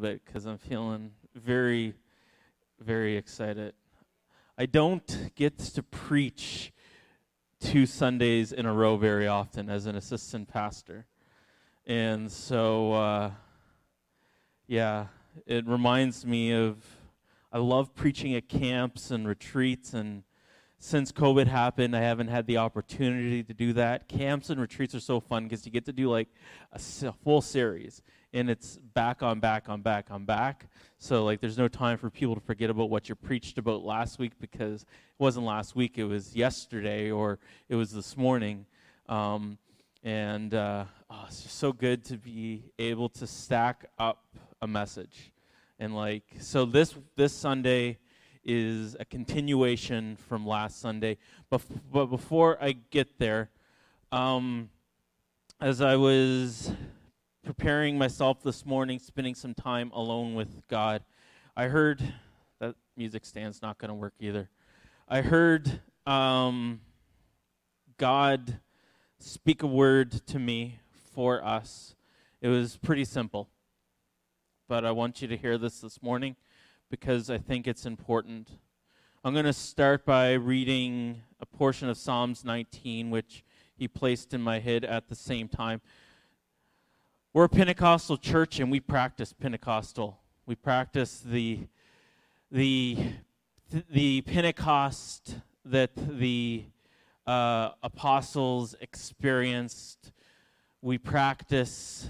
bit because I'm feeling very, very excited. I don't get to preach two Sundays in a row very often as an assistant pastor. And so, uh, yeah, it reminds me of I love preaching at camps and retreats and since COVID happened, I haven't had the opportunity to do that. Camps and retreats are so fun because you get to do like a full series, and it's back on back on back on back. So like, there's no time for people to forget about what you preached about last week because it wasn't last week; it was yesterday or it was this morning. Um, and uh, oh, it's just so good to be able to stack up a message, and like so this this Sunday is a continuation from last Sunday. But, but before I get there, um, as I was preparing myself this morning, spending some time alone with God, I heard that music stand's not going to work either. I heard um, God speak a word to me for us. It was pretty simple, but I want you to hear this this morning because I think it's important. I'm going to start by reading a portion of Psalms 19, which he placed in my head at the same time. We're a Pentecostal church and we practice Pentecostal. We practice the, the, the Pentecost that the uh, apostles experienced. We practice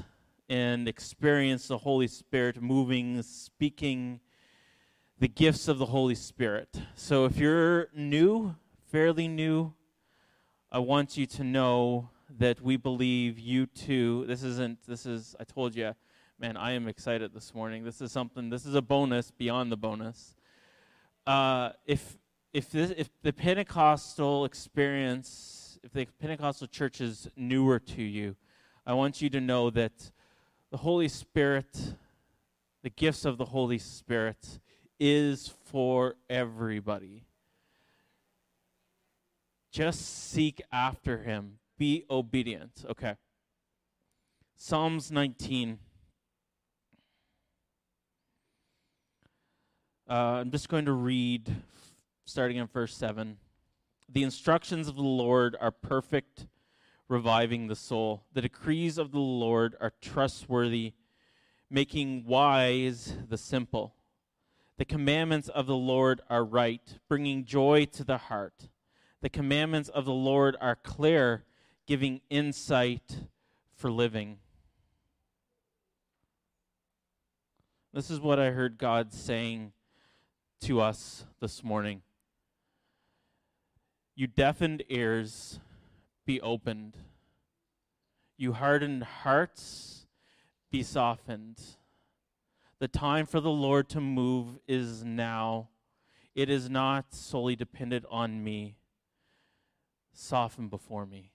and experience the Holy Spirit moving, speaking, the gifts of the Holy Spirit. So if you're new, fairly new, I want you to know that we believe you too. This isn't, this is, I told you, man, I am excited this morning. This is something, this is a bonus beyond the bonus. Uh, if, if, this, if the Pentecostal experience, if the Pentecostal church is newer to you, I want you to know that the Holy Spirit, the gifts of the Holy Spirit, is for everybody. Just seek after him. Be obedient. Okay. Psalms 19. Uh, I'm just going to read starting in verse 7. The instructions of the Lord are perfect, reviving the soul. The decrees of the Lord are trustworthy, making wise the simple. The commandments of the Lord are right, bringing joy to the heart. The commandments of the Lord are clear, giving insight for living. This is what I heard God saying to us this morning. You deafened ears, be opened. You hardened hearts, be softened. The time for the Lord to move is now. It is not solely dependent on me. Soften before me.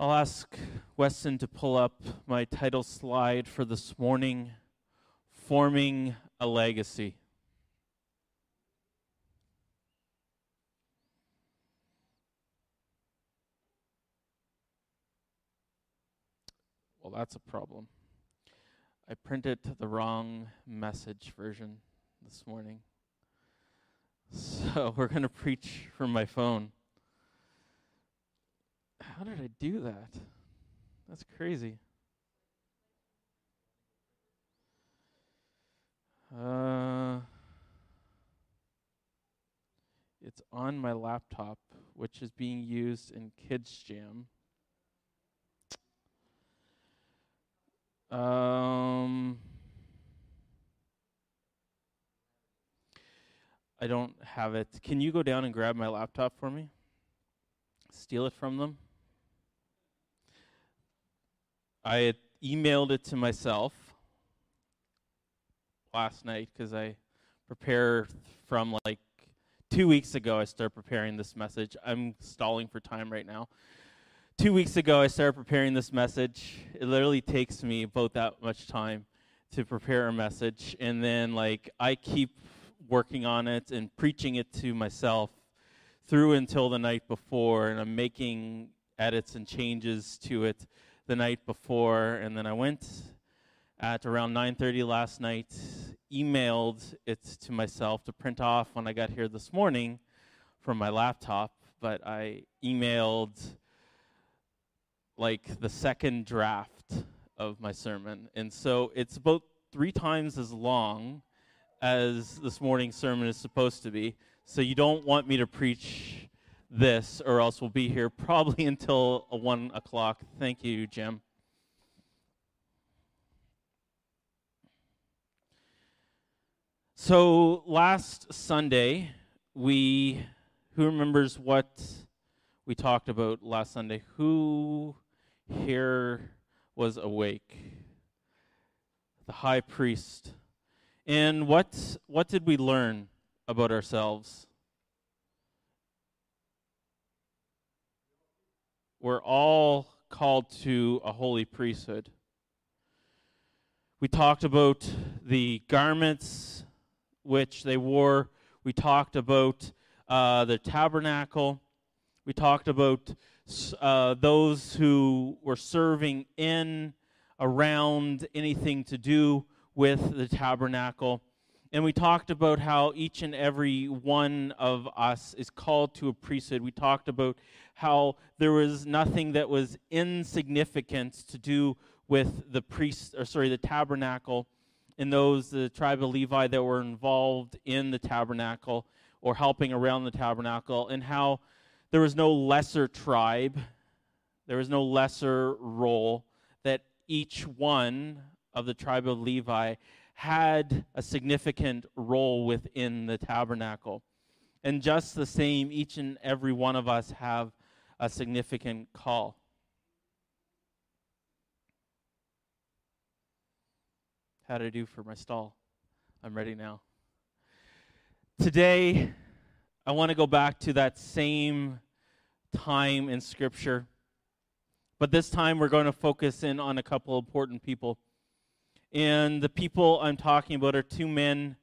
I'll ask Weston to pull up my title slide for this morning Forming a Legacy. Well, that's a problem. I printed the wrong message version this morning. So we're going to preach from my phone. How did I do that? That's crazy. Uh, it's on my laptop, which is being used in Kids Jam. Um, I don't have it. Can you go down and grab my laptop for me? Steal it from them? I emailed it to myself last night because I prepare from like two weeks ago. I started preparing this message. I'm stalling for time right now two weeks ago, I started preparing this message. It literally takes me about that much time to prepare a message. And then, like, I keep working on it and preaching it to myself through until the night before. And I'm making edits and changes to it the night before, and then I went at around 9:30 last night, emailed it to myself to print off when I got here this morning from my laptop, but I emailed like the second draft of my sermon. And so it's about 3 times as long as this morning's sermon is supposed to be. So you don't want me to preach this, or else we'll be here probably until 1 o'clock. Thank you, Jim. So last Sunday, we who remembers what we talked about last Sunday? Who here was awake? The high priest. And what what did we learn about ourselves? We're all called to a holy priesthood. We talked about the garments which they wore. We talked about uh, the tabernacle. We talked about uh, those who were serving in, around, anything to do with the tabernacle. And we talked about how each and every one of us is called to a priesthood. We talked about how there was nothing that was insignificant to do with the priest, or sorry, the tabernacle, and those the tribe of Levi that were involved in the tabernacle or helping around the tabernacle, and how there was no lesser tribe, there was no lesser role that each one of the tribe of Levi had a significant role within the tabernacle. And just the same, each and every one of us have a significant call. How did I do for my stall? I'm ready now. Today, I want to go back to that same time in Scripture. But this time, we're going to focus in on a couple important people. And the people I'm talking about are two men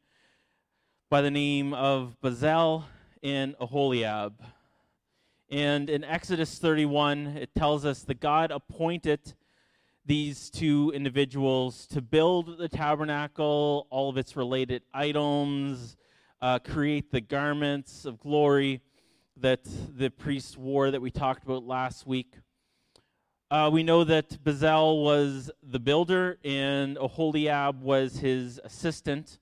by the name of Bezalel and Aholiab. And in Exodus 31, it tells us that God appointed these two individuals to build the tabernacle, all of its related items, uh, create the garments of glory that the priests wore that we talked about last week. Uh, we know that Bezalel was the builder and Aholiab was his assistant.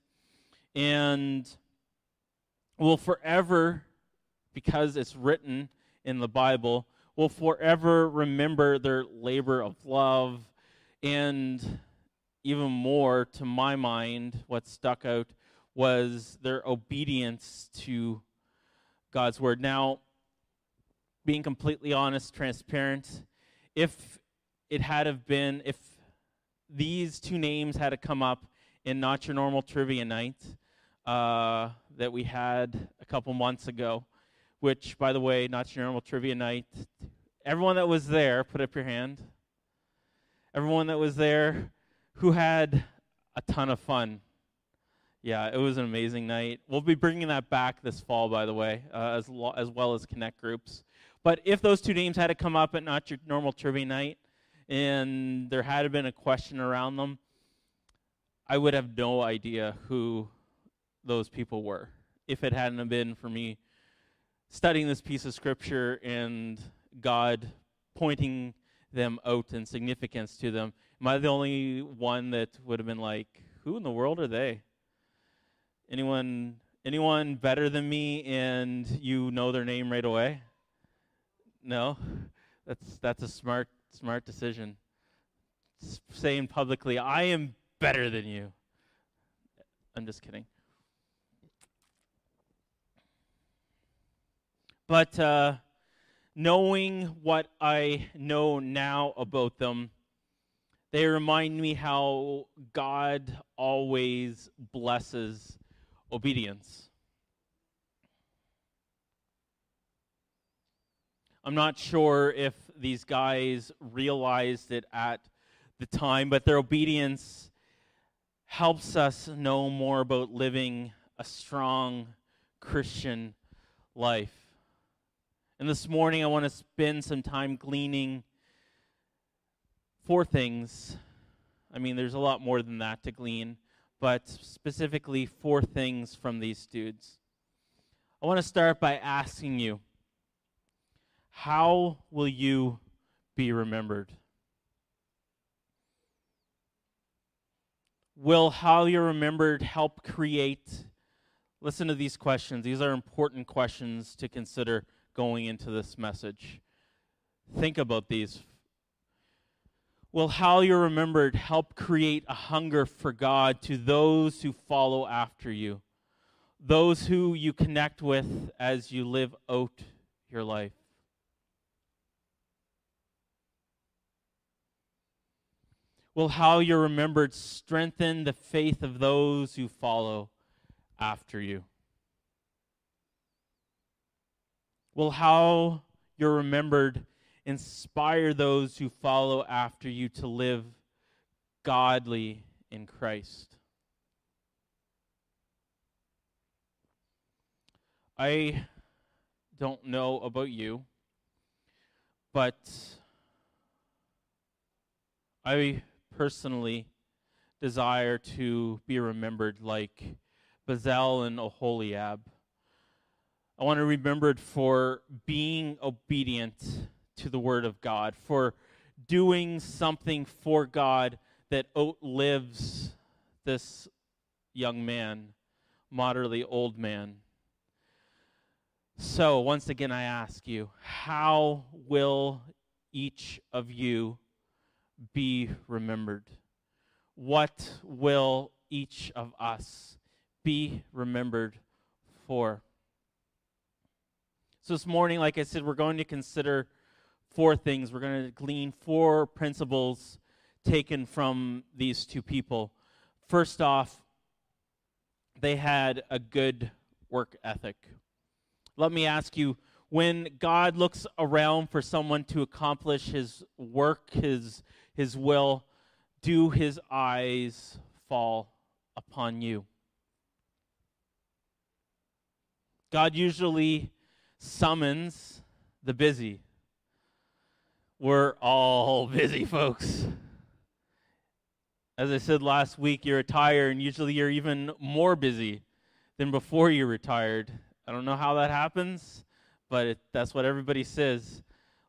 And will forever, because it's written in the Bible, will forever remember their labor of love. And even more, to my mind, what stuck out was their obedience to God's word. Now, being completely honest, transparent, if it had have been, if these two names had to come up in Not Your Normal Trivia Night uh, that we had a couple months ago, which, by the way, Not Your Normal Trivia Night, everyone that was there, put up your hand. Everyone that was there who had a ton of fun. Yeah, it was an amazing night. We'll be bringing that back this fall, by the way, uh, as, lo- as well as Connect groups. But if those two names had to come up at not your normal trivia night, and there had been a question around them, I would have no idea who those people were if it hadn't been for me studying this piece of scripture and God pointing them out and significance to them. Am I the only one that would have been like, who in the world are they? Anyone anyone better than me and you know their name right away? No, that's that's a smart smart decision. S- saying publicly, "I am better than you." I'm just kidding. But uh, knowing what I know now about them, they remind me how God always blesses obedience. I'm not sure if these guys realized it at the time, but their obedience helps us know more about living a strong Christian life. And this morning, I want to spend some time gleaning four things. I mean, there's a lot more than that to glean, but specifically four things from these dudes. I want to start by asking you how will you be remembered? Will how you're remembered help create? Listen to these questions. These are important questions to consider going into this message. Think about these. Will how you're remembered help create a hunger for God to those who follow after you, those who you connect with as you live out your life? Will how you're remembered strengthen the faith of those who follow after you? Will how you're remembered inspire those who follow after you to live godly in Christ. I don't know about you, but I personally desire to be remembered like Bezalel and Oholiab I want to be remembered for being obedient to the Word of God, for doing something for God that outlives this young man, moderately old man. So, once again, I ask you, how will each of you be remembered? What will each of us be remembered for? So, this morning, like I said, we're going to consider four things. We're going to glean four principles taken from these two people. First off, they had a good work ethic. Let me ask you when God looks around for someone to accomplish his work, his, his will, do his eyes fall upon you? God usually summons the busy. We're all busy, folks. As I said last week, you retire, and usually you're even more busy than before you retired. I don't know how that happens, but it, that's what everybody says.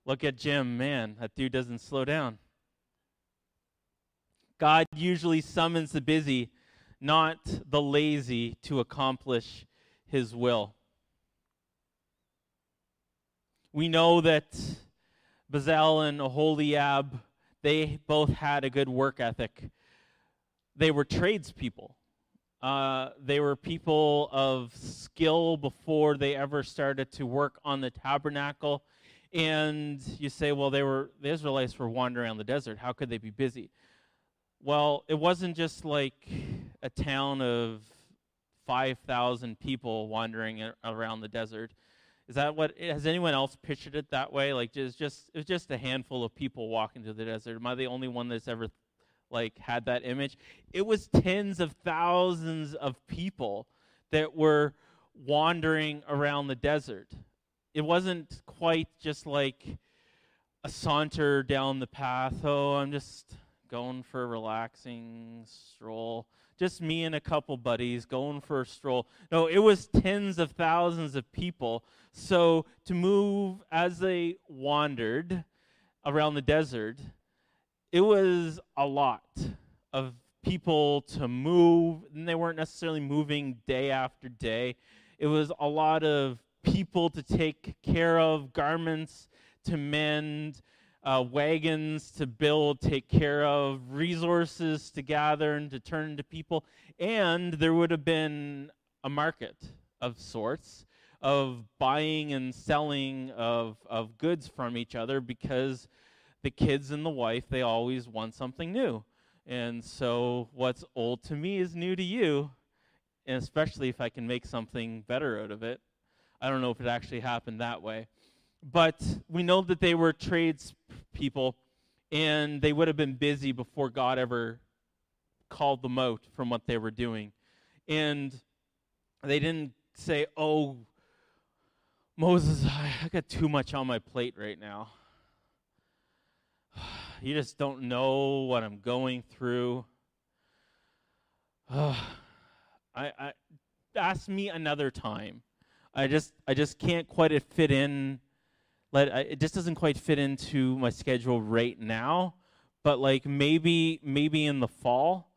Look at Jim, man, that dude doesn't slow down. God usually summons the busy, not the lazy, to accomplish his will. We know that Bezalel and Oholiab, they both had a good work ethic. They were tradespeople. Uh, they were people of skill before they ever started to work on the tabernacle. And you say, well, they were the Israelites were wandering around the desert. How could they be busy? Well, it wasn't just like a town of 5,000 people wandering around the desert. Is that what has anyone else pictured it that way? Like just just it was just a handful of people walking through the desert. Am I the only one that's ever like had that image? It was tens of thousands of people that were wandering around the desert. It wasn't quite just like a saunter down the path. Oh, I'm just going for a relaxing stroll just me and a couple buddies going for a stroll. No, it was tens of thousands of people. So to move as they wandered around the desert, it was a lot of people to move, and they weren't necessarily moving day after day. It was a lot of people to take care of, garments to mend, uh, wagons to build, take care of, resources to gather and to turn to people. And there would have been a market of sorts of buying and selling of, of goods from each other because the kids and the wife, they always want something new. And so what's old to me is new to you, and especially if I can make something better out of it. I don't know if it actually happened that way. But we know that they were tradespeople, and they would have been busy before God ever called them out from what they were doing. And they didn't say, oh, Moses, I, got too much on my plate right now. You just don't know what I'm going through. I, I ask me another time. I just I just can't quite fit in. Let it just doesn't quite fit into my schedule right now. But like maybe maybe in the fall,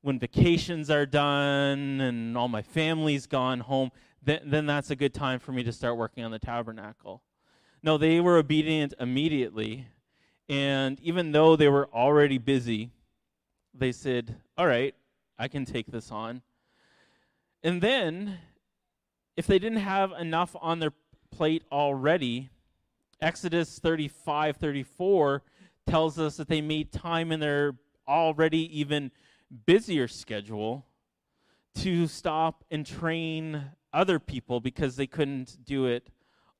when vacations are done and all my family's gone home, then then that's a good time for me to start working on the tabernacle. No, they were obedient immediately, and even though they were already busy, they said, "All right, I can take this on." And then if they didn't have enough on their plate already, Exodus 35 34 tells us that they made time in their already even busier schedule to stop and train other people because they couldn't do it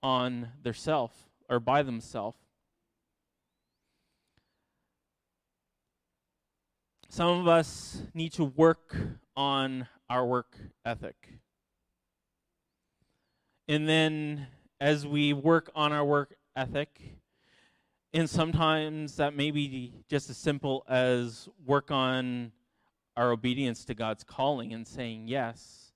on their self or by themselves. Some of us need to work on our work ethic. And then as we work on our work ethic, and sometimes that may be just as simple as work on our obedience to God's calling and saying yes.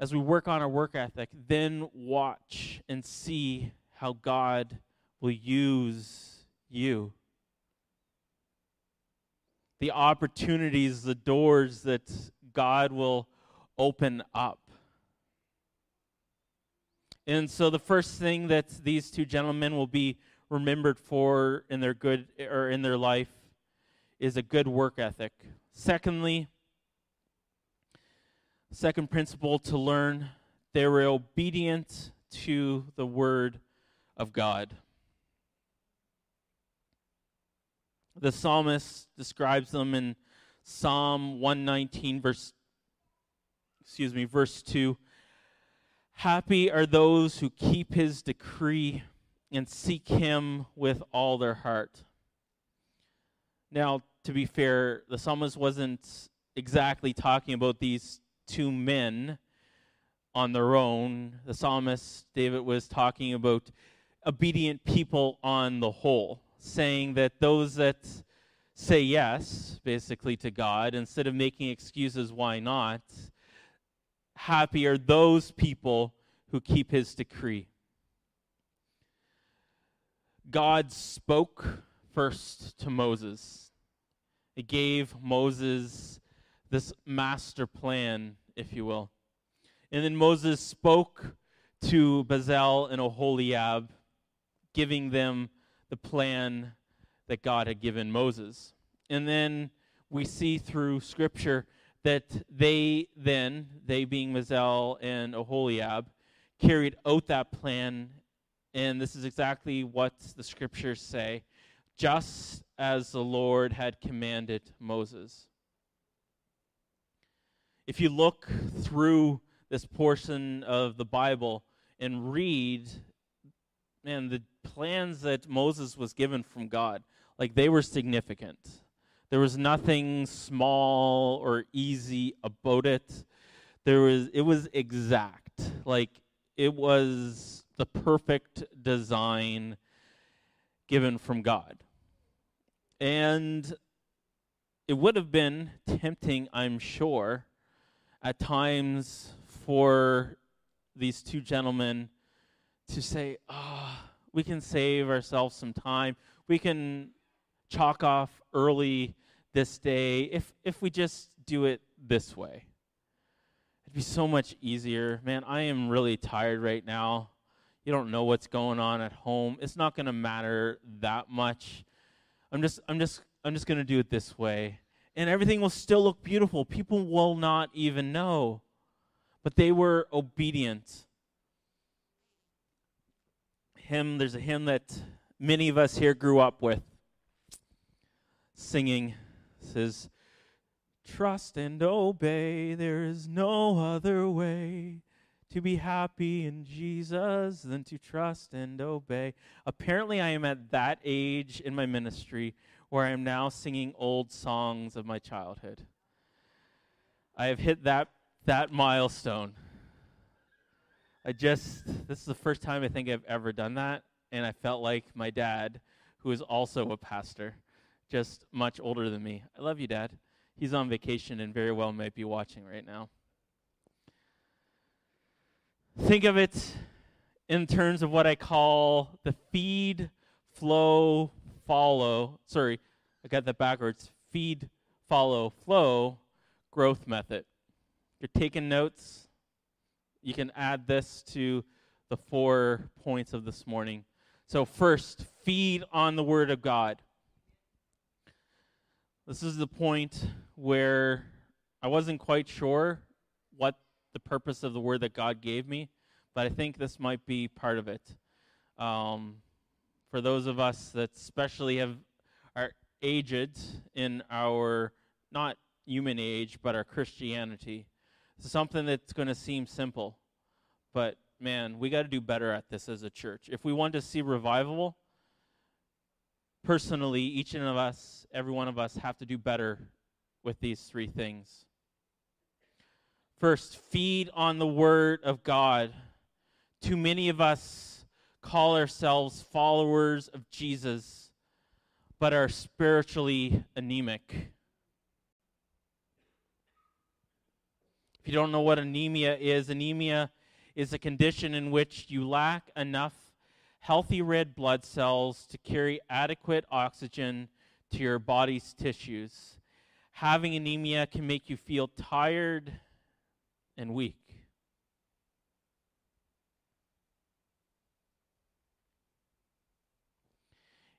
As we work on our work ethic, then watch and see how God will use you. The opportunities, the doors that God will open up. And so the first thing that these two gentlemen will be remembered for in their good or in their life is a good work ethic. Secondly, second principle to learn, they were obedient to the word of God. The psalmist describes them in Psalm 119 verse excuse me verse 2 Happy are those who keep his decree and seek him with all their heart. Now, to be fair, the psalmist wasn't exactly talking about these two men on their own. The psalmist, David, was talking about obedient people on the whole, saying that those that say yes, basically, to God, instead of making excuses why not, happy are those people who keep his decree. God spoke first to Moses. He gave Moses this master plan, if you will. And then Moses spoke to Bezalel and Oholiab, giving them the plan that God had given Moses. And then we see through Scripture that they then, they being Bezalel and Oholiab, carried out that plan. And this is exactly what the scriptures say, just as the Lord had commanded Moses. If you look through this portion of the Bible and read, man, the plans that Moses was given from God, like they were significant there was nothing small or easy about it. There was it was exact. Like it was the perfect design given from God. And it would have been tempting, I'm sure, at times for these two gentlemen to say, ah, oh, we can save ourselves some time. We can chalk off early this day if if we just do it this way. It'd be so much easier. Man, I am really tired right now. You don't know what's going on at home. It's not going to matter that much. I'm just I'm just I'm just going to do it this way. And everything will still look beautiful. People will not even know. But they were obedient. Hymn, there's a hymn that many of us here grew up with singing says, Trust and obey, there is no other way to be happy in Jesus than to trust and obey. Apparently, I am at that age in my ministry where I am now singing old songs of my childhood. I have hit that, that milestone. I just, this is the first time I think I've ever done that. And I felt like my dad, who is also a pastor, just much older than me. I love you, Dad. He's on vacation and very well might be watching right now. Think of it in terms of what I call the feed, flow, follow. Sorry, I got that backwards. Feed, follow, flow growth method. You're taking notes. You can add this to the four points of this morning. So, first, feed on the Word of God. This is the point where I wasn't quite sure what the purpose of the Word that God gave me, but I think this might be part of it. Um, for those of us that especially have are aged in our not human age, but our Christianity. Something that's going to seem simple, but man, we got to do better at this as a church. If we want to see revival, personally, each of us, every one of us, have to do better with these three things. First, feed on the Word of God. Too many of us call ourselves followers of Jesus, but are spiritually anemic. If you don't know what anemia is, anemia is a condition in which you lack enough healthy red blood cells to carry adequate oxygen to your body's tissues. Having anemia can make you feel tired and weak.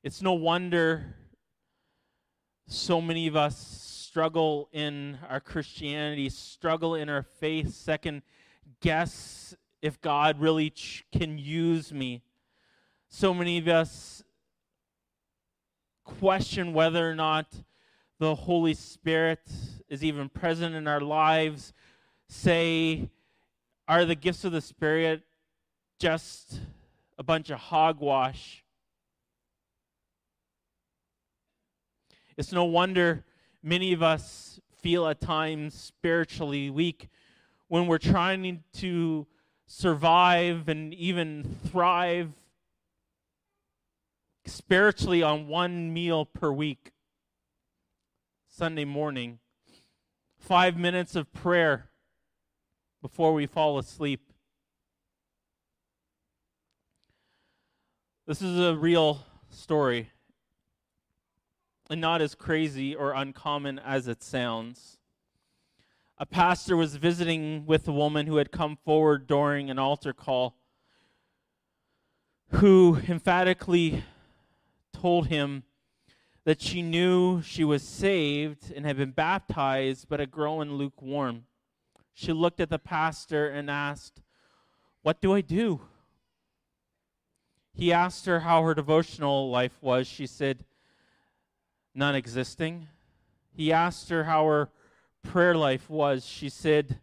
It's no wonder so many of us struggle in our Christianity, struggle in our faith, second guess if God really ch- can use me. So many of us question whether or not the Holy Spirit is even present in our lives. Say, are the gifts of the Spirit just a bunch of hogwash? It's no wonder many of us feel at times spiritually weak when we're trying to survive and even thrive spiritually on one meal per week. Sunday morning, five minutes of prayer before we fall asleep. This is a real story and not as crazy or uncommon as it sounds. A pastor was visiting with a woman who had come forward during an altar call, who emphatically told him that she knew she was saved and had been baptized, but had grown lukewarm. She looked at the pastor and asked, What do I do? He asked her how her devotional life was. She said, non existing. He asked her how her prayer life was. She said,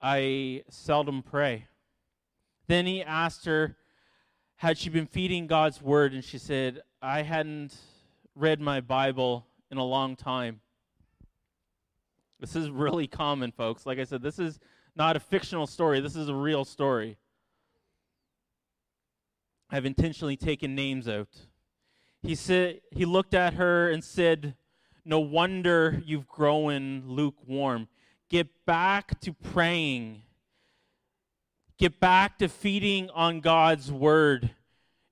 I seldom pray. Then he asked her, had she been feeding God's word? And she said, I hadn't read my Bible in a long time. This is really common, folks. Like I said, this is not a fictional story, this is a real story. I've intentionally taken names out. He said he looked at her and said, "No wonder you've grown lukewarm. Get back to praying. Get back to feeding on God's word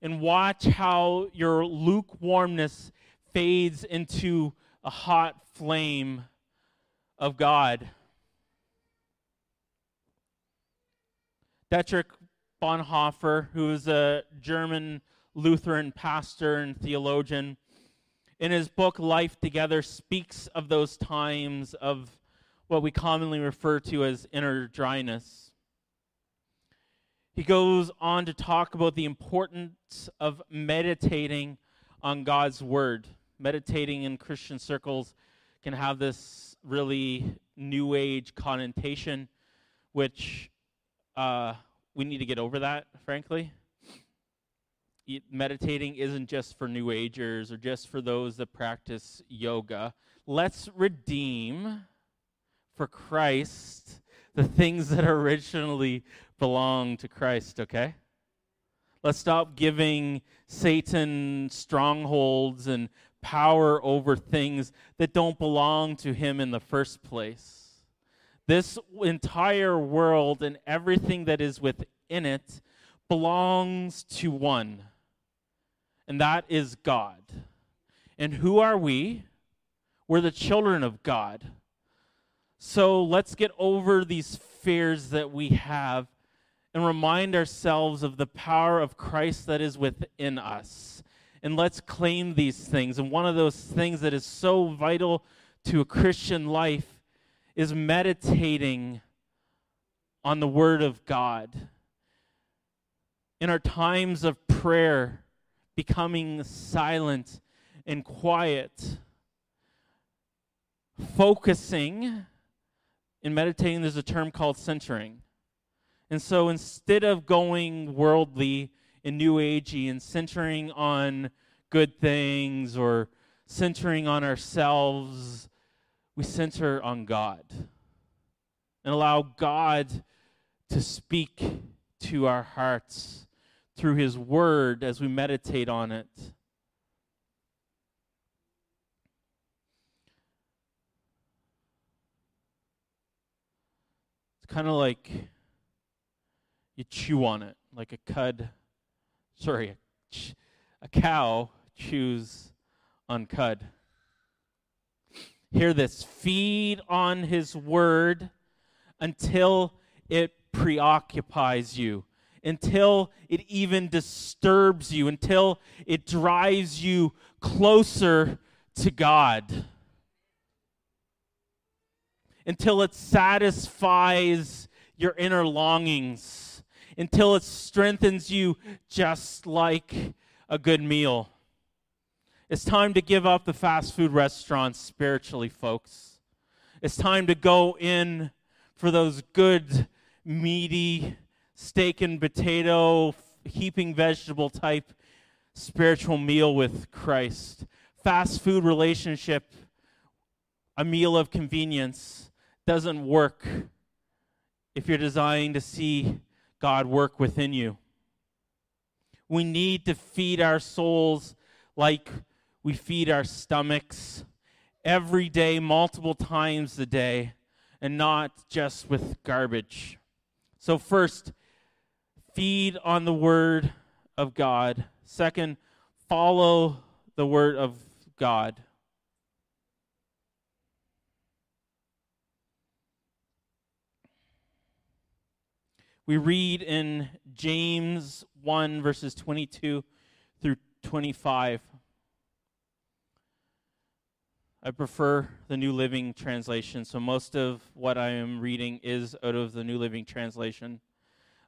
and watch how your lukewarmness fades into a hot flame of God." Dietrich Bonhoeffer, who is a German Lutheran pastor and theologian. In his book, Life Together, speaks of those times of what we commonly refer to as inner dryness. He goes on to talk about the importance of meditating on God's Word. Meditating in Christian circles can have this really new age connotation, which uh, we need to get over that, frankly meditating isn't just for New Agers or just for those that practice yoga. Let's redeem for Christ the things that originally belong to Christ, okay? Let's stop giving Satan strongholds and power over things that don't belong to him in the first place. This entire world and everything that is within it belongs to one, and that is God. And who are we? We're the children of God. So let's get over these fears that we have and remind ourselves of the power of Christ that is within us. And let's claim these things. And one of those things that is so vital to a Christian life is meditating on the Word of God. In our times of prayer, becoming silent and quiet, focusing in meditating, there's a term called centering. And so instead of going worldly and new agey and centering on good things or centering on ourselves, we center on God and allow God to speak to our hearts through His Word as we meditate on it. Kind of like you chew on it, like a cud, sorry, a, a cow chews on cud. Hear this feed on his word until it preoccupies you, until it even disturbs you, until it drives you closer to God until it satisfies your inner longings, until it strengthens you just like a good meal. It's time to give up the fast food restaurants spiritually, folks. It's time to go in for those good, meaty, steak and potato, heaping vegetable type spiritual meal with Christ. Fast food relationship, a meal of convenience doesn't work if you're desiring to see God work within you. We need to feed our souls like we feed our stomachs every day, multiple times a day, and not just with garbage. So, first, feed on the Word of God. Second, follow the Word of God. We read in James 1, verses 22 through 25. I prefer the New Living Translation, so most of what I am reading is out of the New Living Translation.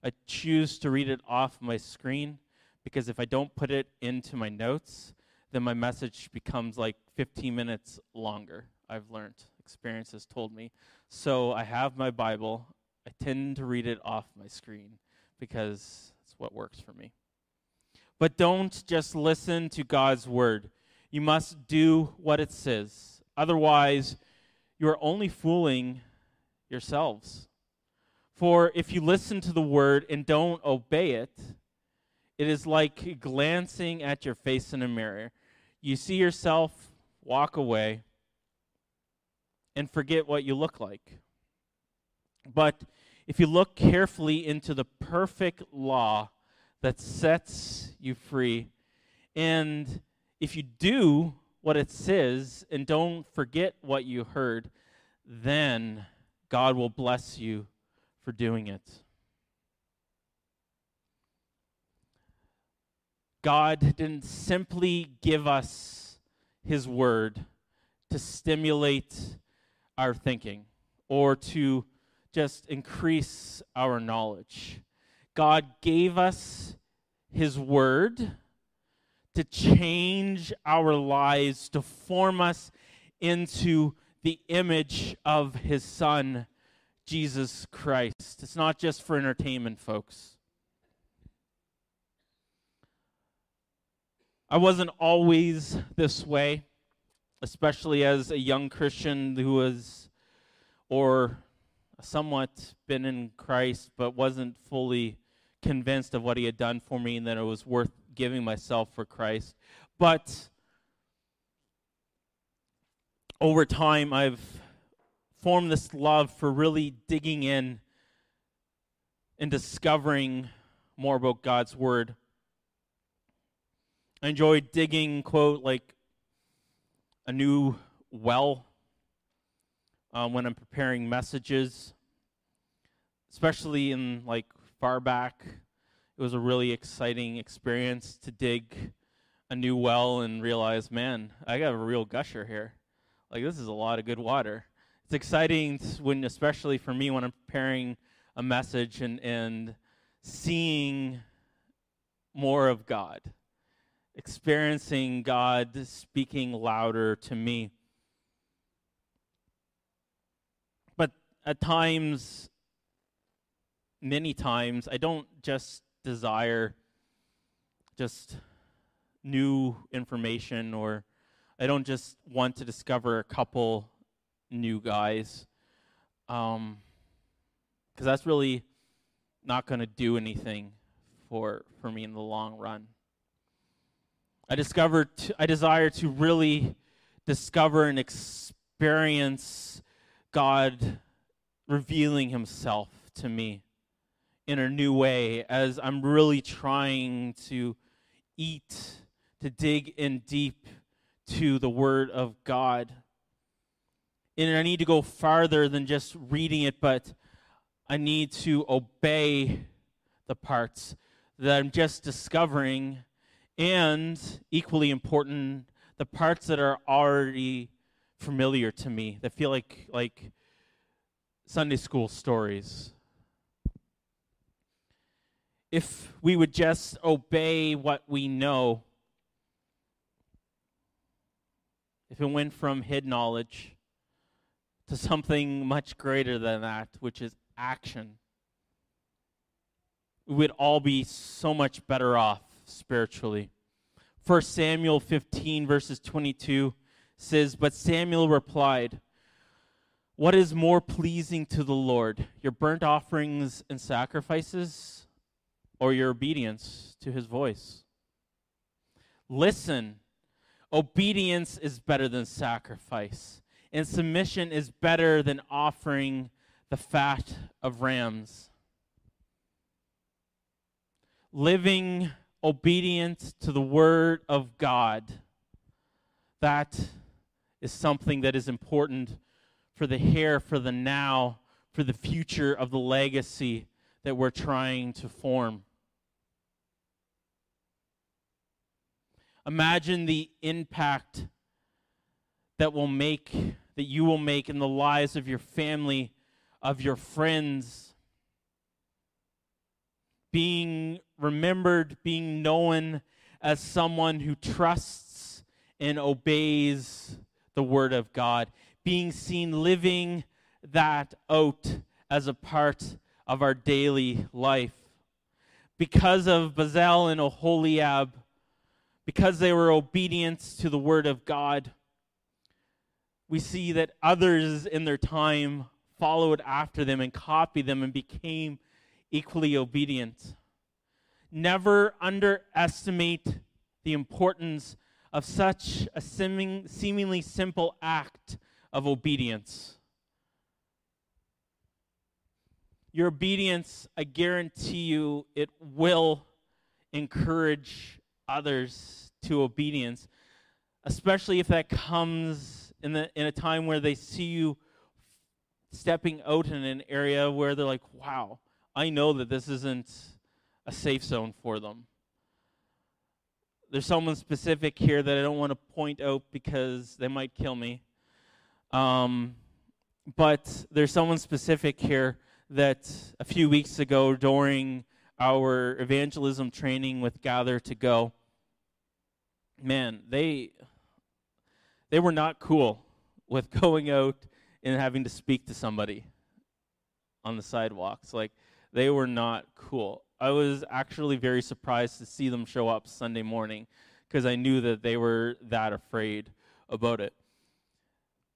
I choose to read it off my screen because if I don't put it into my notes, then my message becomes like 15 minutes longer. I've learned, experience has told me. So I have my Bible. I tend to read it off my screen because it's what works for me. But don't just listen to God's word. You must do what it says. Otherwise, you are only fooling yourselves. For if you listen to the word and don't obey it, it is like glancing at your face in a mirror. You see yourself, walk away, and forget what you look like. But if you look carefully into the perfect law that sets you free, and if you do what it says and don't forget what you heard, then God will bless you for doing it. God didn't simply give us His Word to stimulate our thinking or to just increase our knowledge. God gave us His Word to change our lives, to form us into the image of His Son, Jesus Christ. It's not just for entertainment, folks. I wasn't always this way, especially as a young Christian who was, or somewhat been in Christ, but wasn't fully convinced of what he had done for me and that it was worth giving myself for Christ. But over time, I've formed this love for really digging in and discovering more about God's Word. I enjoy digging, quote, like a new well um, when I'm preparing messages, especially in like far back. It was a really exciting experience to dig a new well and realize, man, I got a real gusher here. Like this is a lot of good water. It's exciting when, especially for me, when I'm preparing a message and and seeing more of God, experiencing God speaking louder to me. But at times, many times, I don't just desire just new information or I don't just want to discover a couple new guys, because um, that's really not going to do anything for for me in the long run. I discovered t- I desire to really discover and experience God revealing Himself to me in a new way as I'm really trying to eat, to dig in deep to the Word of God. And I need to go farther than just reading it, but I need to obey the parts that I'm just discovering, and equally important, the parts that are already familiar to me, that feel like like Sunday school stories. If we would just obey what we know, if it went from hid knowledge to something much greater than that, which is action, we would all be so much better off spiritually. 1 Samuel 15, verses 22 says, But Samuel replied, What is more pleasing to the Lord, your burnt offerings and sacrifices, or your obedience to his voice? Listen Obedience is better than sacrifice, and submission is better than offering the fat of rams. Living obedient to the word of God, that is something that is important for the here, for the now, for the future of the legacy that we're trying to form. Imagine the impact that will make that you will make in the lives of your family, of your friends. Being remembered, being known as someone who trusts and obeys the word of God, being seen living that out as a part of our daily life. Because of Bezalel and Oholiab, because they were obedient to the word of God, we see that others in their time followed after them and copied them and became equally obedient. Never underestimate the importance of such a seeming, seemingly simple act of obedience. Your obedience, I guarantee you, it will encourage others to obedience, especially if that comes in, the, in a time where they see you stepping out in an area where they're like, wow, I know that this isn't a safe zone for them. There's someone specific here that I don't want to point out because they might kill me. Um, but there's someone specific here that a few weeks ago during our evangelism training with Gather to Go, man, they they were not cool with going out and having to speak to somebody on the sidewalks. Like they were not cool. I was actually very surprised to see them show up Sunday morning because I knew that they were that afraid about it.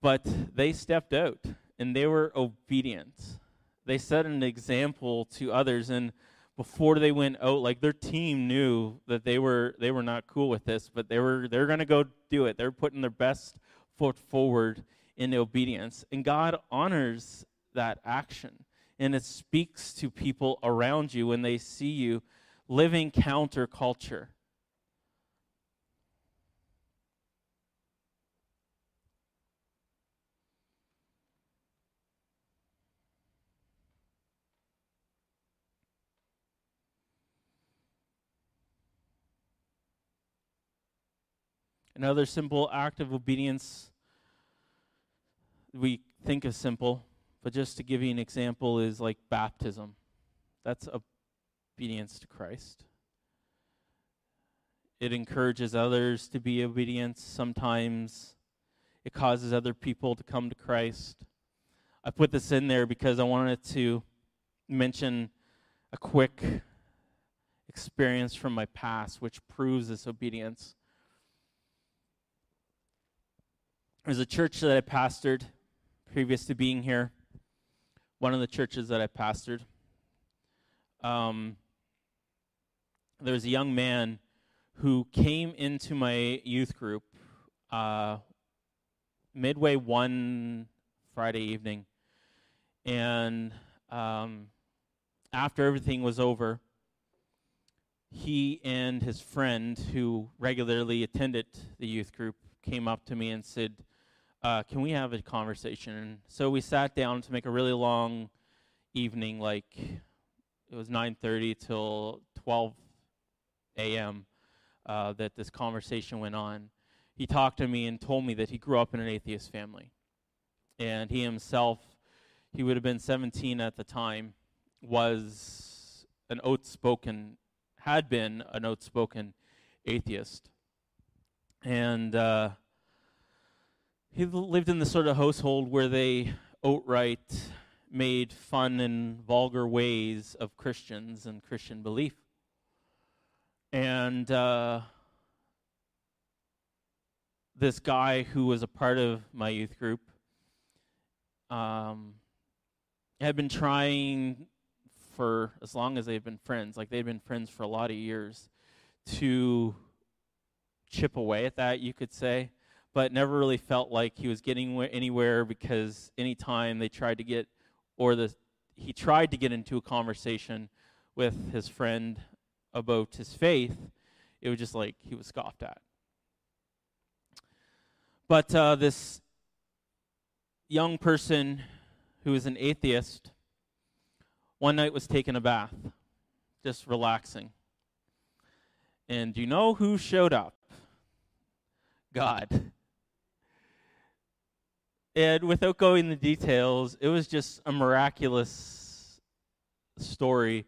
But they stepped out and they were obedient. They set an example to others and before they went out like their team knew that they were they were not cool with this, but they were they're going to go do it. They're putting their best foot forward in obedience. And God honors that action. And it speaks to people around you when they see you living counterculture. Another simple act of obedience we think is simple, but just to give you an example is like baptism. That's obedience to Christ. It encourages others to be obedient. Sometimes it causes other people to come to Christ. I put this in there because I wanted to mention a quick experience from my past which proves this obedience. There's a church that I pastored previous to being here. One of the churches that I pastored. Um, there was a young man who came into my youth group uh, midway one Friday evening. And um, after everything was over, he and his friend, who regularly attended the youth group, came up to me and said, uh, can we have a conversation? So we sat down to make a really long evening, like it was 9:30 till 12 a.m. Uh, that this conversation went on. He talked to me and told me that he grew up in an atheist family, and he himself, he would have been 17 at the time, was an outspoken, had been an outspoken atheist, and. Uh, he lived in the sort of household where they outright made fun and vulgar ways of Christians and Christian belief. And uh, this guy who was a part of my youth group um, had been trying for as long as they've been friends, like they've been friends for a lot of years, to chip away at that, you could say but never really felt like he was getting anywhere because anytime they tried to get, or the he tried to get into a conversation with his friend about his faith, it was just like he was scoffed at. But uh, this young person who was an atheist one night was taking a bath, just relaxing. And do you know who showed up? God. And without going into details, it was just a miraculous story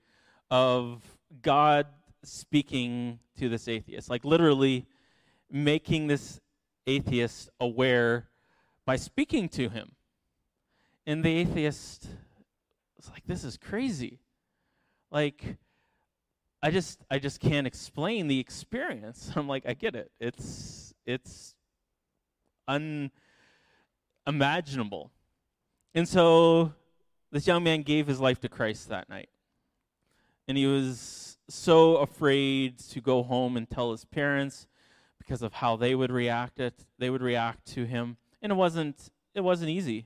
of God speaking to this atheist, like literally making this atheist aware by speaking to him. And the atheist was like, This is crazy. Like, I just I just can't explain the experience. I'm like, I get it. It's it's un imaginable. And so this young man gave his life to Christ that night. And he was so afraid to go home and tell his parents because of how they would react it they would react to him. And it wasn't it wasn't easy.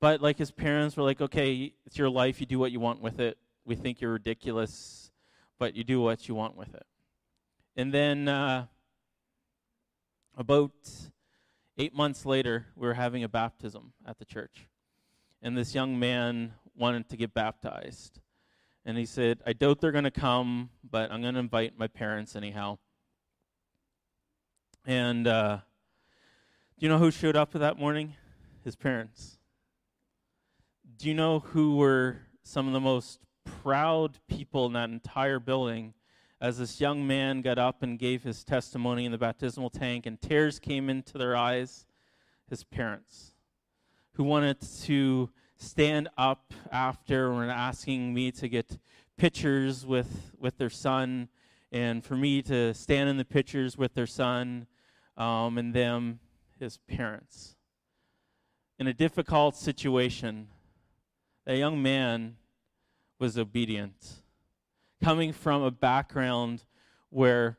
But like his parents were like, "Okay, it's your life, you do what you want with it. We think you're ridiculous, but you do what you want with it." And then uh, about Eight months later, we were having a baptism at the church. And this young man wanted to get baptized. And he said, I doubt they're going to come, but I'm going to invite my parents anyhow. And uh, do you know who showed up that morning? His parents. Do you know who were some of the most proud people in that entire building as this young man got up and gave his testimony in the baptismal tank, and tears came into their eyes, his parents, who wanted to stand up after and asking me to get pictures with, with their son, and for me to stand in the pictures with their son, um, and them, his parents. In a difficult situation, that young man was obedient. Coming from a background where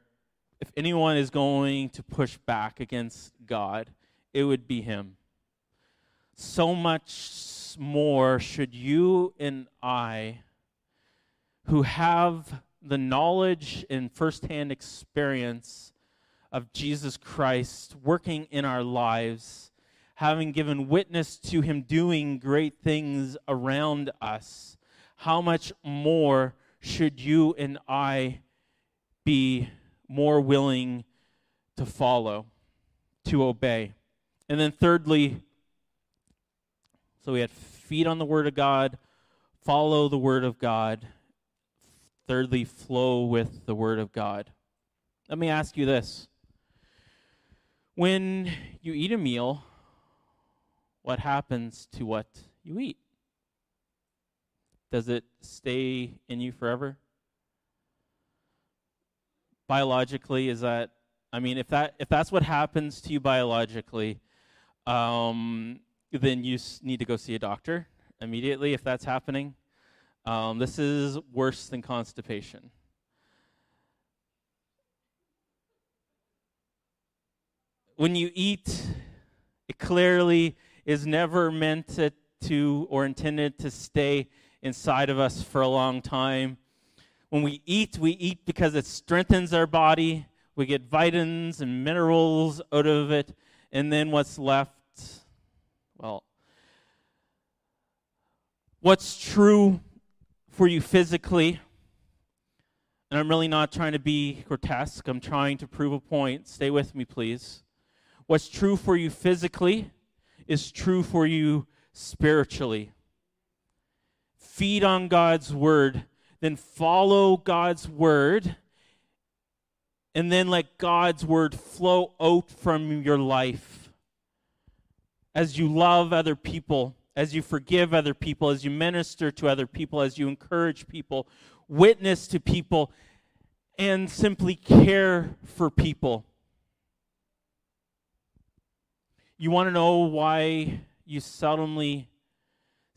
if anyone is going to push back against God, it would be him. So much more should you and I, who have the knowledge and firsthand experience of Jesus Christ working in our lives, having given witness to him doing great things around us, how much more should you and I be more willing to follow, to obey? And then, thirdly, so we had feed on the Word of God, follow the Word of God. Thirdly, flow with the Word of God. Let me ask you this. When you eat a meal, what happens to what you eat? Does it stay in you forever? Biologically, is that I mean, if that if that's what happens to you biologically, um, then you need to go see a doctor immediately if that's happening. Um, this is worse than constipation. When you eat, it clearly is never meant to, to or intended to stay inside of us for a long time. When we eat, we eat because it strengthens our body. We get vitamins and minerals out of it. And then what's left well, what's true for you physically, and I'm really not trying to be grotesque, I'm trying to prove a point. Stay with me, please. What's true for you physically is true for you spiritually. Feed on God's word, then follow God's word, and then let God's word flow out from your life as you love other people, as you forgive other people, as you minister to other people, as you encourage people, witness to people, and simply care for people. You want to know why you seldomly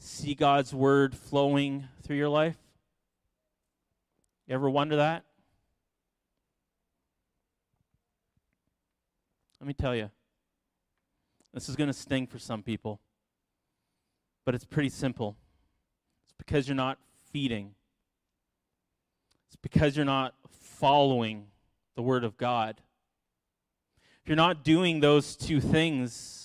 see God's word flowing through your life? You ever wonder that? Let me tell you. This is going to sting for some people, but it's pretty simple. It's because you're not feeding, it's because you're not following the Word of God. If you're not doing those two things,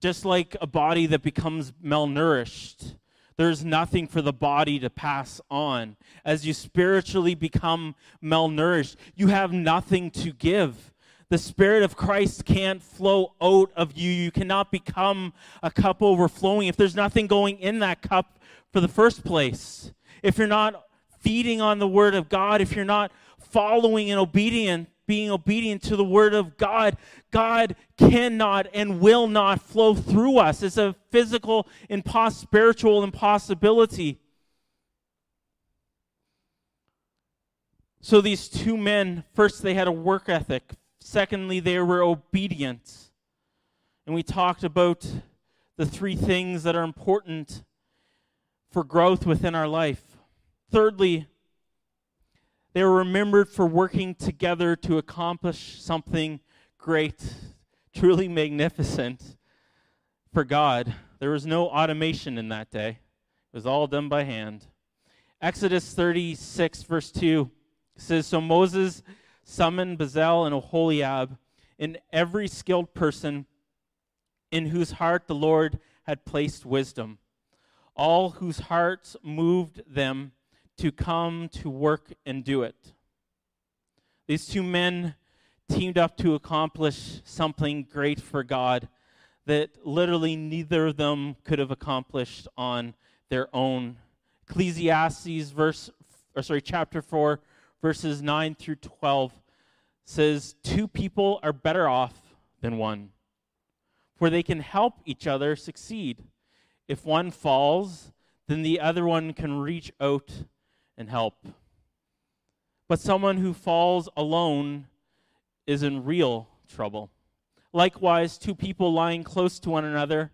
just like a body that becomes malnourished, there's nothing for the body to pass on. As you spiritually become malnourished, you have nothing to give the Spirit of Christ can't flow out of you. You cannot become a cup overflowing if there's nothing going in that cup for the first place. If you're not feeding on the Word of God, if you're not following and obedient, being obedient to the Word of God, God cannot and will not flow through us. It's a physical, impos- spiritual impossibility. So these two men, first they had a work ethic. Secondly, they were obedient. And we talked about the three things that are important for growth within our life. Thirdly, they were remembered for working together to accomplish something great, truly magnificent for God. There was no automation in that day, it was all done by hand. Exodus 36, verse 2 says So Moses summoned Bezalel and Oholiab, and every skilled person in whose heart the Lord had placed wisdom, all whose hearts moved them to come to work and do it. These two men teamed up to accomplish something great for God that literally neither of them could have accomplished on their own. Ecclesiastes verse or sorry chapter 4 verses 9 through 12 says, Two people are better off than one, for they can help each other succeed. If one falls, then the other one can reach out and help. But someone who falls alone is in real trouble. Likewise, two people lying close to one another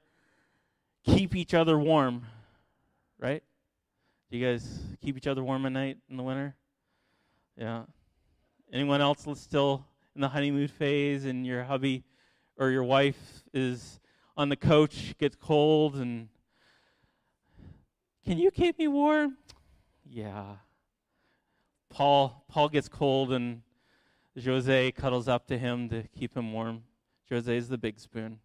keep each other warm, right? Do you guys keep each other warm at night in the winter? Yeah. Anyone else still in the honeymoon phase and your hubby or your wife is on the couch, gets cold, and can you keep me warm? Yeah. Paul Paul gets cold and Jose cuddles up to him to keep him warm. Jose is the big spoon.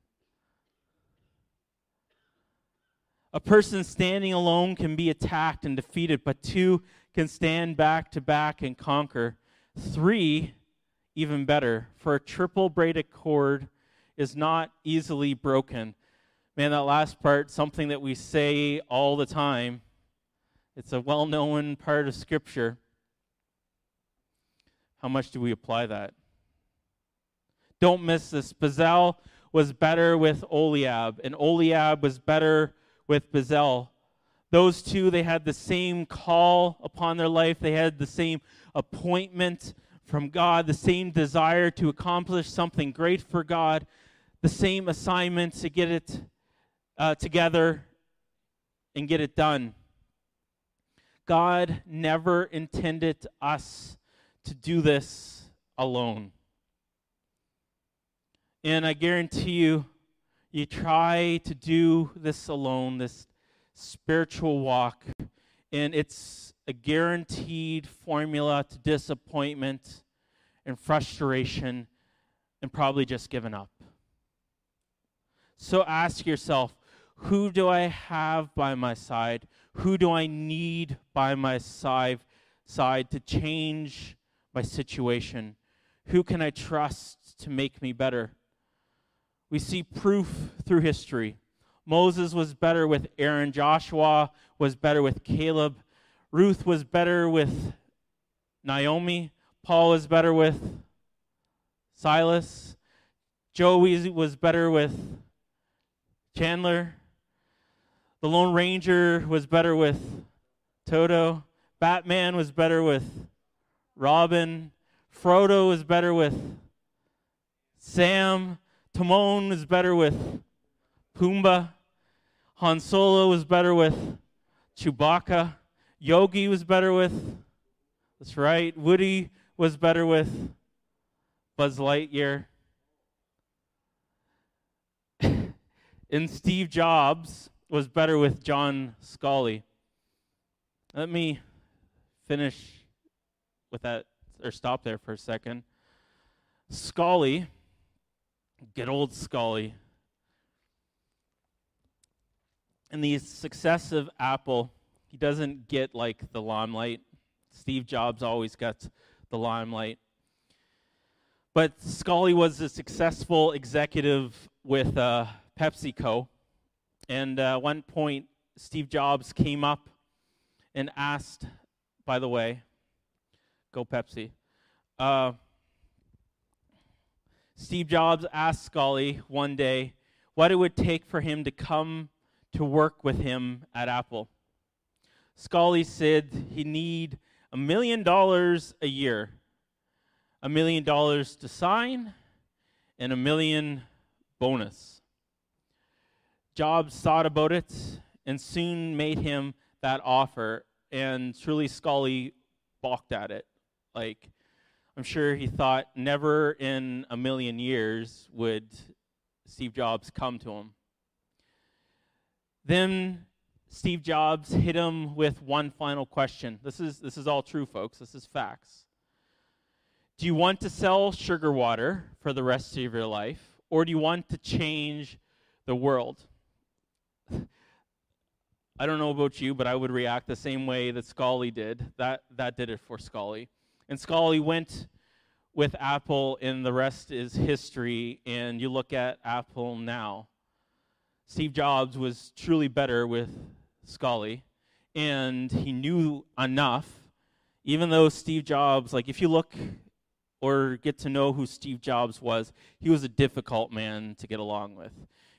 A person standing alone can be attacked and defeated, but two can stand back to back and conquer. Three, even better, for a triple braided cord is not easily broken. Man, that last part, something that we say all the time. It's a well known part of Scripture. How much do we apply that? Don't miss this. Bezalel was better with Oholiab, and Oholiab was better with Bezalel. Those two, they had the same call upon their life. They had the same appointment from God, the same desire to accomplish something great for God, the same assignment to get it uh, together and get it done. God never intended us to do this alone. And I guarantee you, you try to do this alone, this spiritual walk, and it's a guaranteed formula to disappointment and frustration and probably just giving up. So ask yourself who do I have by my side? Who do I need by my side, side to change my situation? Who can I trust to make me better? We see proof through history. Moses was better with Aaron, Joshua was better with Caleb, Ruth was better with Naomi, Paul was better with Silas, Joey was better with Chandler. The Lone Ranger was better with Toto. Batman was better with Robin. Frodo was better with Sam. Timon was better with Pumbaa. Han Solo was better with Chewbacca. Yogi was better with, that's right, Woody was better with Buzz Lightyear. and Steve Jobs was better with John Sculley. Let me finish with that, or stop there for a second. Sculley, good old Sculley, in the success of Apple, he doesn't get like the limelight. Steve Jobs always gets the limelight. But Sculley was a successful executive with uh, PepsiCo. And uh, one point, Steve Jobs came up and asked, by the way, go Pepsi. Uh, Steve Jobs asked Sculley one day what it would take for him to come to work with him at Apple. Sculley said he need a million dollars a year, a million dollars to sign, and a million bonus. Jobs thought about it and soon made him that offer. And truly, Sculley balked at it. Like, I'm sure he thought never in a million years would Steve Jobs come to him. Then Steve Jobs hit him with one final question. This is, this is all true, folks. This is facts. Do you want to sell sugar water for the rest of your life, or do you want to change the world? I don't know about you, but I would react the same way that Sculley did. That that did it for Sculley. And Sculley went with Apple, and the rest is history. And you look at Apple now. Steve Jobs was truly better with Sculley, and he knew enough. Even though Steve Jobs, like if you look or get to know who Steve Jobs was, he was a difficult man to get along with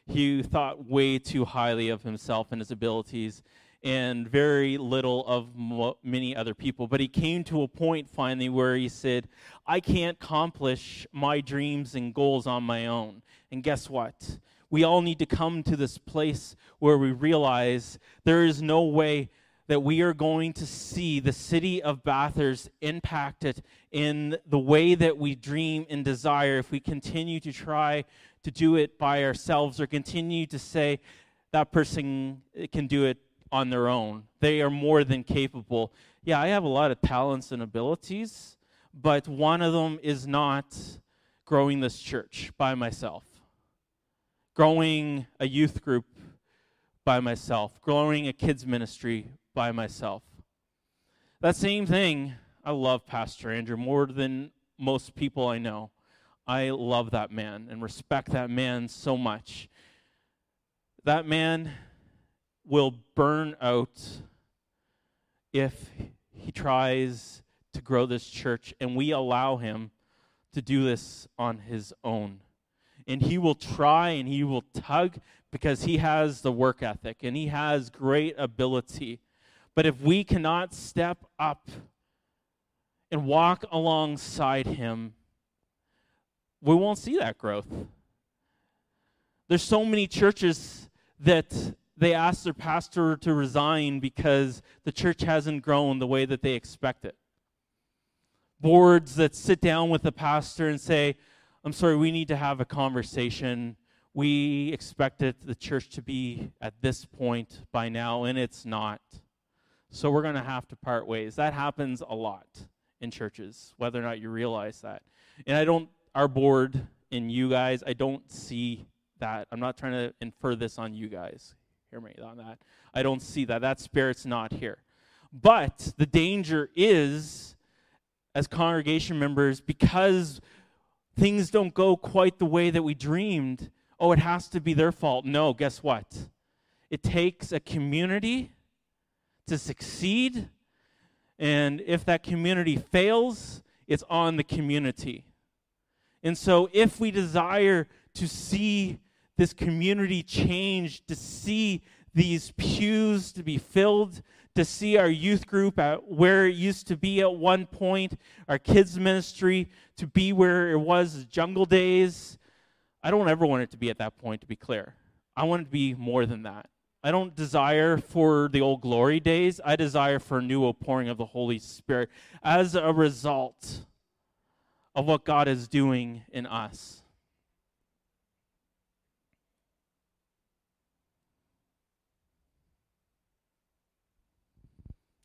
he thought way too highly of himself and his abilities and very little of mo- many other people. But he came to a point finally where he said, I can't accomplish my dreams and goals on my own. And guess what? We all need to come to this place where we realize there is no way that we are going to see the city of Bathurst impacted in the way that we dream and desire if we continue to try to do it by ourselves or continue to say that person can do it on their own. They are more than capable. Yeah, I have a lot of talents and abilities, but one of them is not growing this church by myself, growing a youth group by myself, growing a kids ministry by myself. That same thing, I love Pastor Andrew more than most people I know. I love that man and respect that man so much. That man will burn out if he tries to grow this church and we allow him to do this on his own. And he will try and he will tug because he has the work ethic and he has great ability. But if we cannot step up and walk alongside him, we won't see that growth. There's so many churches that they ask their pastor to resign because the church hasn't grown the way that they expect it. Boards that sit down with the pastor and say, I'm sorry, we need to have a conversation. We expected the church to be at this point by now, and it's not. So we're going to have to part ways. That happens a lot in churches, whether or not you realize that. And I don't, our board and you guys, I don't see that. I'm not trying to infer this on you guys. Hear me on that. I don't see that. That spirit's not here. But the danger is, as congregation members, because things don't go quite the way that we dreamed, oh, it has to be their fault. No, guess what? It takes a community to succeed. And if that community fails, it's on the community. And so, if we desire to see this community change, to see these pews to be filled, to see our youth group at where it used to be at one point, our kids' ministry to be where it was jungle days. I don't ever want it to be at that point, to be clear. I want it to be more than that. I don't desire for the old glory days. I desire for a new outpouring of the Holy Spirit as a result of what God is doing in us.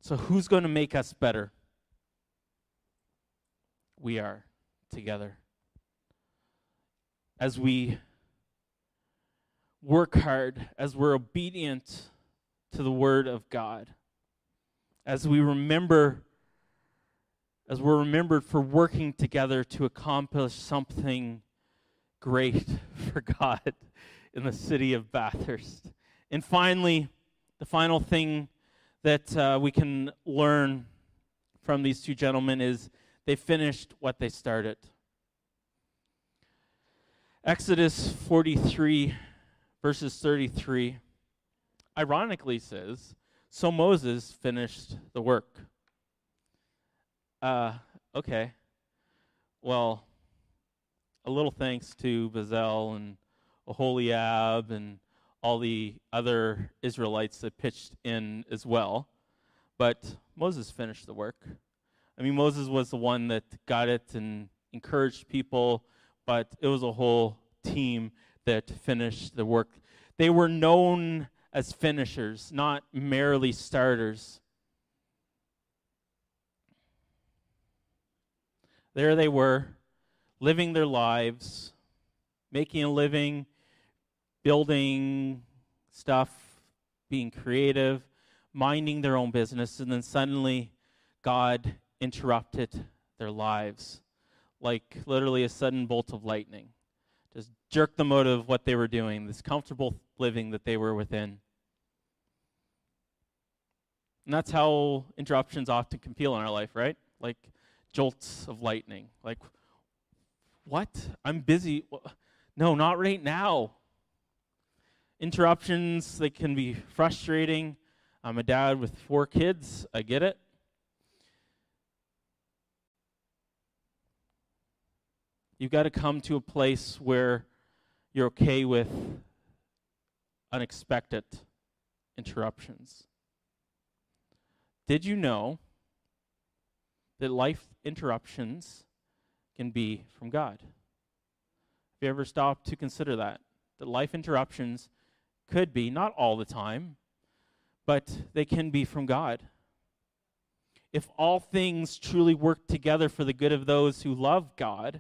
So, who's going to make us better? We are together. As we work hard, as we're obedient to the Word of God, as we remember, as we're remembered for working together to accomplish something great for God in the city of Bathurst. And finally, the final thing that uh, we can learn from these two gentlemen is they finished what they started. Exodus 43 verses 33 ironically says, So Moses finished the work. Uh, okay. Well, a little thanks to Bezalel and Aholiab and all the other Israelites that pitched in as well. But Moses finished the work. I mean, Moses was the one that got it and encouraged people, but it was a whole team that finished the work. They were known as finishers, not merely starters. There they were, living their lives, making a living, building stuff, being creative, minding their own business, and then suddenly God interrupted their lives like literally a sudden bolt of lightning just jerked them out of what they were doing, this comfortable living that they were within. And that's how interruptions often can feel in our life, right? Like jolts of lightning. Like, what? I'm busy. No, not right now. Interruptions, they can be frustrating. I'm a dad with four kids. I get it. You've got to come to a place where you're okay with unexpected interruptions. Did you know that life interruptions can be from God? Have you ever stopped to consider that? That life interruptions could be, not all the time, but they can be from God. If all things truly work together for the good of those who love God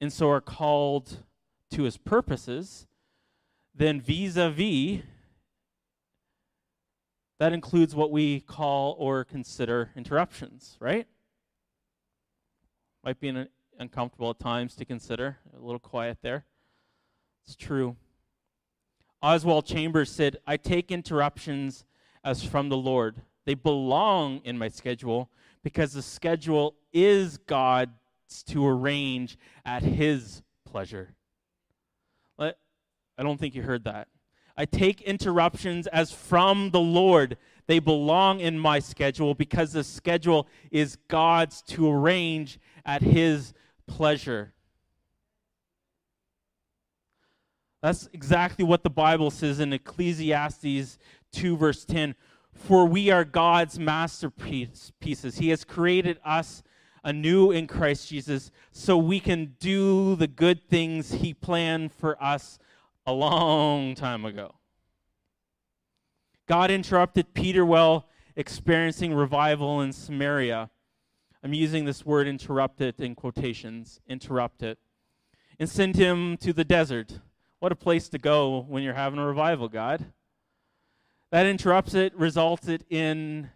and so are called to his purposes, then vis a vis, that includes what we call or consider interruptions, right? Might be an, uncomfortable at times to consider. A little quiet there. It's true. Oswald Chambers said, I take interruptions as from the Lord. They belong in my schedule because the schedule is God's to arrange at His pleasure. I don't think you heard that. I take interruptions as from the Lord. They belong in my schedule because the schedule is God's to arrange at His pleasure. That's exactly what the Bible says in Ecclesiastes 2, verse 10. For we are God's masterpieces. He has created us anew in Christ Jesus so we can do the good things He planned for us a long time ago. God interrupted Peter while experiencing revival in Samaria. I'm using this word interrupted in quotations, interrupted, and send him to the desert. What a place to go when you're having a revival, God. That interrupts it resulted in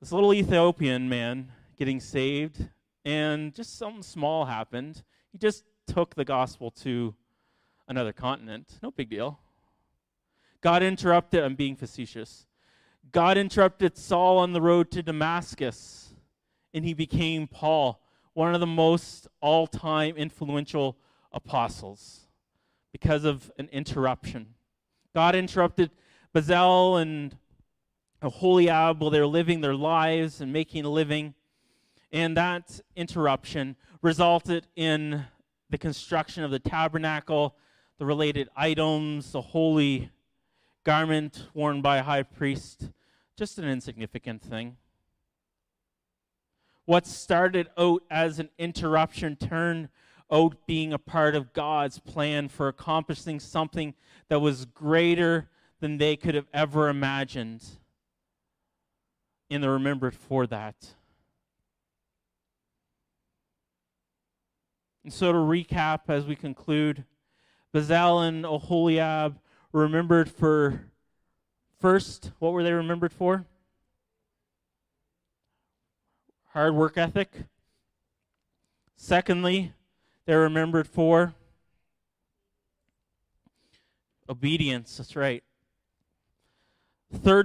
this little Ethiopian man getting saved, and just something small happened. He just took the gospel to another continent. No big deal. God interrupted, I'm being facetious. God interrupted Saul on the road to Damascus, and he became Paul, one of the most all time influential apostles, because of an interruption. God interrupted Bezalel and Aholiab while they were living their lives and making a living. And that interruption resulted in the construction of the tabernacle, the related items, the holy garment worn by a high priest. Just an insignificant thing. What started out as an interruption turned out being a part of God's plan for accomplishing something that was greater than they could have ever imagined. And they're remembered for that. And so, to recap as we conclude, Bezalel and Oholiab were remembered for first, what were they remembered for? Hard work ethic. Secondly, they're remembered for obedience. That's right. Thirdly,